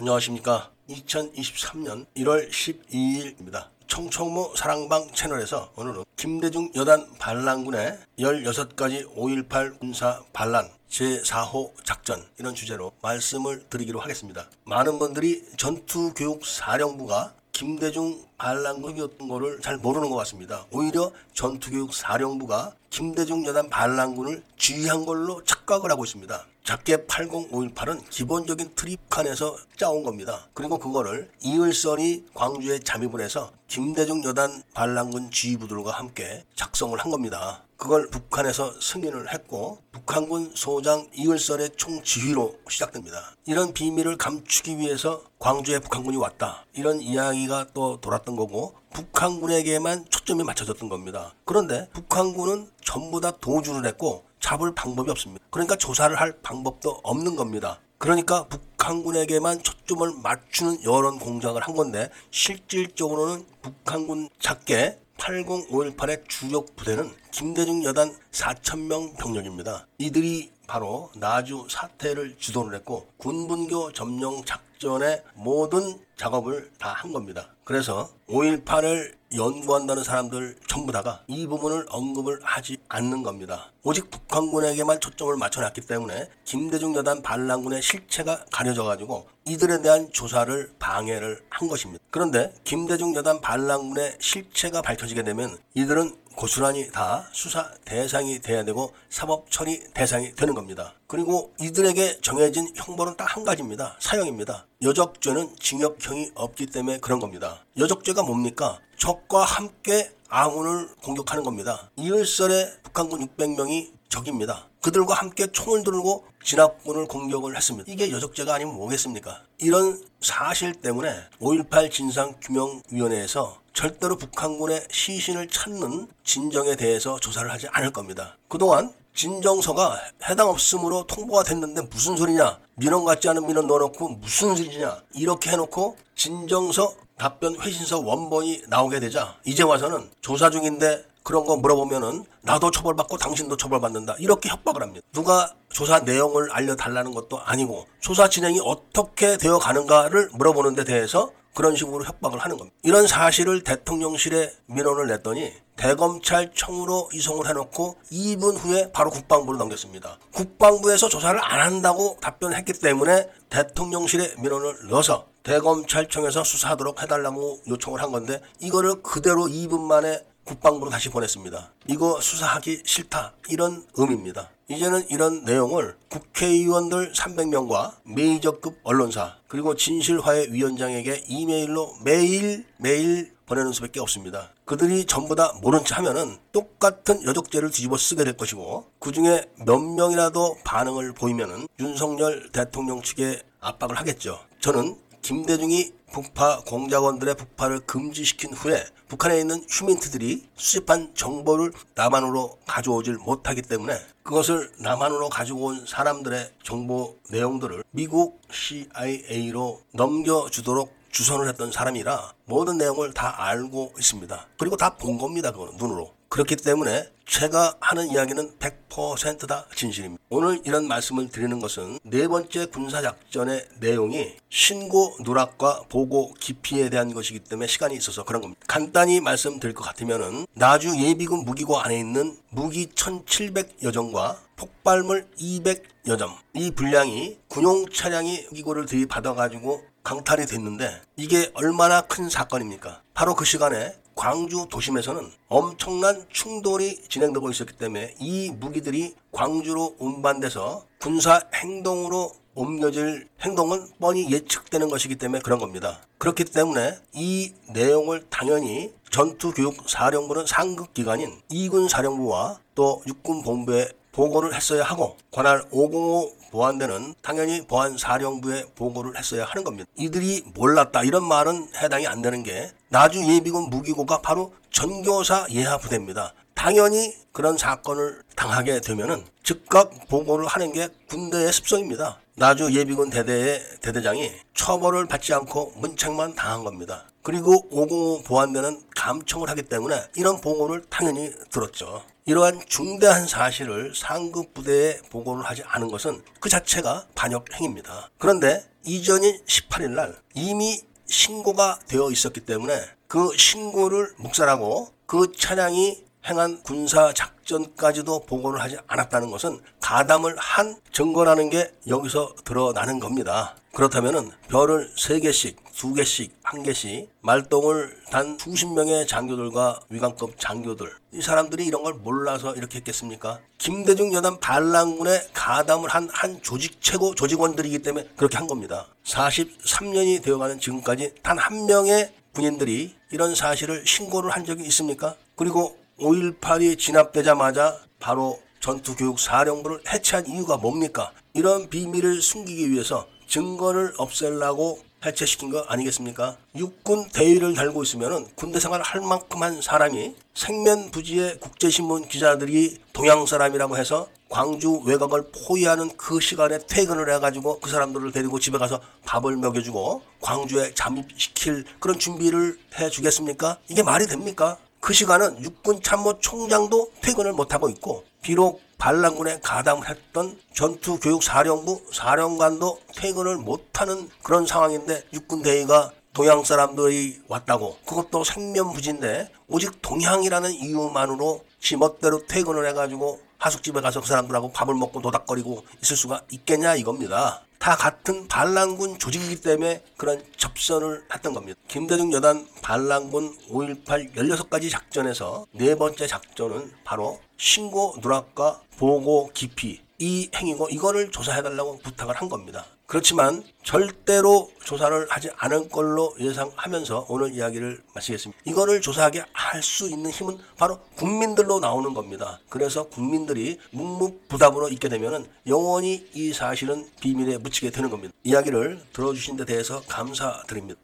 안녕하십니까. 2023년 1월 12일입니다. 청청모 사랑방 채널에서 오늘은 김대중 여단 반란군의 16가지 5.18 군사 반란 제4호 작전 이런 주제로 말씀을 드리기로 하겠습니다. 많은 분들이 전투교육사령부가 김대중 반란군이었던 거를 잘 모르는 것 같습니다. 오히려 전투교육 사령부가 김대중 여단 반란군을 지휘한 걸로 착각을 하고 있습니다. 작게 80518은 기본적인 트립칸에서 짜온 겁니다. 그리고 그거를 이을선이 광주에 잠입을 해서 김대중 여단 반란군 지휘부들과 함께 작성을 한 겁니다. 그걸 북한에서 승인을 했고 북한군 소장 이을선의 총지휘로 시작됩니다. 이런 비밀을 감추기 위해서 광주에 북한군이 왔다. 이런 이야기가 또 돌았던 거고 북한군에게만 초점이 맞춰졌던 겁니다. 그런데 북한군은 전부 다 도주를 했고 잡을 방법이 없습니다. 그러니까 조사를 할 방법도 없는 겁니다. 그러니까 북한군에게만 초점을 맞추는 여론 공작을 한 건데 실질적으로는 북한군 작게 80518의 주력 부대는 김대중 여단 4천명 병력입니다. 이들이 바로 나주 사태를 주도를 했고 군분교 점령 작전의 모든 작업을 다 한 겁니다. 그래서 5.18을 연구한다는 사람들 전부 다가 이 부분을 언급을 하지 않는 겁니다. 오직 북한군에게만 초점을 맞춰놨기 때문에 김대중 여단 반란군의 실체가 가려져 가지고 이들에 대한 조사를 방해를 한 것입니다. 그런데 김대중 여단 반란군의 실체가 밝혀지게 되면 이들은 고스란히 다 수사 대상이 돼야 되고 사법 처리 대상이 되는 겁니다. 그리고 이들에게 정해진 형벌은 딱 한 가지입니다. 사형입니다. 여적죄는 징역형이 없기 때문에 그런 겁니다. 여적죄가 뭡니까? 적과 함께 아군을 공격하는 겁니다. 이을설의 북한군 600명이 적입니다. 그들과 함께 총을 들고 진압군을 공격을 했습니다. 이게 여적죄가 아니면 뭐겠습니까? 이런 사실 때문에 5.18 진상규명위원회에서 절대로 북한군의 시신을 찾는 진정에 대해서 조사를 하지 않을 겁니다. 그동안 진정서가 해당 없음으로 통보가 됐는데 무슨 소리냐? 민원 같지 않은 민원 넣어놓고 무슨 소리냐? 이렇게 해놓고 진정서 답변 회신서 원본이 나오게 되자 이제 와서는 조사 중인데 그런 거 물어보면은 나도 처벌받고 당신도 처벌받는다 이렇게 협박을 합니다. 누가 조사 내용을 알려달라는 것도 아니고 조사 진행이 어떻게 되어 가는가를 물어보는 데 대해서 그런 식으로 협박을 하는 겁니다. 이런 사실을 대통령실에 민원을 냈더니 대검찰청으로 이송을 해놓고 2분 후에 바로 국방부로 넘겼습니다. 국방부에서 조사를 안 한다고 답변했기 때문에 대통령실에 민원을 넣어서 대검찰청에서 수사하도록 해달라고 요청을 한 건데 이거를 그대로 2분 만에 국방부로 다시 보냈습니다. 이거 수사하기 싫다. 이런 의미입니다. 이제는 이런 내용을 국회의원들 300명과 메이저급 언론사 그리고 진실화해 위원장에게 이메일로 매일 매일 보내는 수밖에 없습니다. 그들이 전부 다 모른 체 하면은 똑같은 여적죄를 뒤집어 쓰게 될 것이고 그 중에 몇 명이라도 반응을 보이면은 윤석열 대통령 측에 압박을 하겠죠. 저는 김대중이 북파 공작원들의 북파를 금지시킨 후에 북한에 있는 휴민트들이 수집한 정보를 남한으로 가져오질 못하기 때문에 그것을 남한으로 가지고 온 사람들의 정보 내용들을 미국 CIA로 넘겨주도록 주선을 했던 사람이라 모든 내용을 다 알고 있습니다. 그리고 다 본 겁니다. 그거는 눈으로. 그렇기 때문에 제가 하는 이야기는 100%다 진실입니다. 오늘 이런 말씀을 드리는 것은 네 번째 군사작전의 내용이 신고 누락과 보고 깊이에 대한 것이기 때문에 시간이 있어서 그런 겁니다. 간단히 말씀드릴 것 같으면은 나주 예비군 무기고 안에 있는 무기 1700여 정과 폭발물 200여 점. 이 분량이 군용 차량이 무기고를 들이받아가지고 강탈이 됐는데 이게 얼마나 큰 사건입니까? 바로 그 시간에 광주 도심에서는 엄청난 충돌이 진행되고 있었기 때문에 이 무기들이 광주로 운반돼서 군사 행동으로 옮겨질 행동은 뻔히 예측되는 것이기 때문에 그런 겁니다. 그렇기 때문에 이 내용을 당연히 전투교육사령부는 상급기관인 이군 사령부와 또 육군본부에 보고를 했어야 하고 관할 505 보안대는 당연히 보안사령부에 보고를 했어야 하는 겁니다. 이들이 몰랐다 이런 말은 해당이 안 되는 게 나주 예비군 무기고가 바로 전교사 예하 부대입니다. 당연히 그런 사건을 당하게 되면은 즉각 보고를 하는 게 군대의 습성입니다. 나주 예비군 대대의 대대장이 처벌을 받지 않고 문책만 당한 겁니다. 그리고 505 보안대는 감청을 하기 때문에 이런 보고를 당연히 들었죠. 이러한 중대한 사실을 상급 부대에 보고를 하지 않은 것은 그 자체가 반역 행위입니다. 그런데 이전인 18일 날 이미 신고가 되어 있었기 때문에 그 신고를 묵살하고 그 차량이 행한 군사 작전까지도 보고를 하지 않았다는 것은 가담을 한 증거라는 게 여기서 드러나는 겁니다. 그렇다면은 별을 세 개씩 두 개씩 한 개씩 말똥을 단 수십 명의 장교들과 위관급 장교들 이 사람들이 이런 걸 몰라서 이렇게 했겠습니까? 김대중 여단 반란군에 가담을 한 한 조직 최고 조직원들이기 때문에 그렇게 한 겁니다. 43년이 되어가는 지금까지 단 한 명의 군인들이 이런 사실을 신고를 한 적이 있습니까? 그리고 5.18이 진압되자마자 바로 전투교육사령부를 해체한 이유가 뭡니까? 이런 비밀을 숨기기 위해서 증거를 없애려고 해체시킨 거 아니겠습니까? 육군 대위를 달고 있으면 군대 생활을 할 만큼 한 사람이 생면부지의 국제신문 기자들이 동양 사람이라고 해서 광주 외곽을 포위하는 그 시간에 퇴근을 해가지고 그 사람들을 데리고 집에 가서 밥을 먹여주고 광주에 잠입시킬 그런 준비를 해주겠습니까? 이게 말이 됩니까? 그 시간은 육군 참모 총장도 퇴근을 못하고 있고 비록 반란군에 가담을 했던 전투교육사령부 사령관도 퇴근을 못하는 그런 상황인데 육군 대위가 동양 사람들이 왔다고 그것도 생면부지인데 오직 동양이라는 이유만으로 지멋대로 퇴근을 해가지고 하숙집에 가서 그 사람들하고 밥을 먹고 노닥거리고 있을 수가 있겠냐 이겁니다. 다 같은 반란군 조직이기 때문에 그런 접선을 했던 겁니다. 김대중 여단 반란군 5.18 16가지 작전에서 네 번째 작전은 바로 신고 누락과 보고 기피 이 행위고 이거를 조사해달라고 부탁을 한 겁니다. 그렇지만 절대로 조사를 하지 않을 걸로 예상하면서 오늘 이야기를 마치겠습니다. 이거를 조사하게 할 수 있는 힘은 바로 국민들로 나오는 겁니다. 그래서 국민들이 묵묵부답으로 있게 되면 영원히 이 사실은 비밀에 묻히게 되는 겁니다. 이야기를 들어주신 데 대해서 감사드립니다.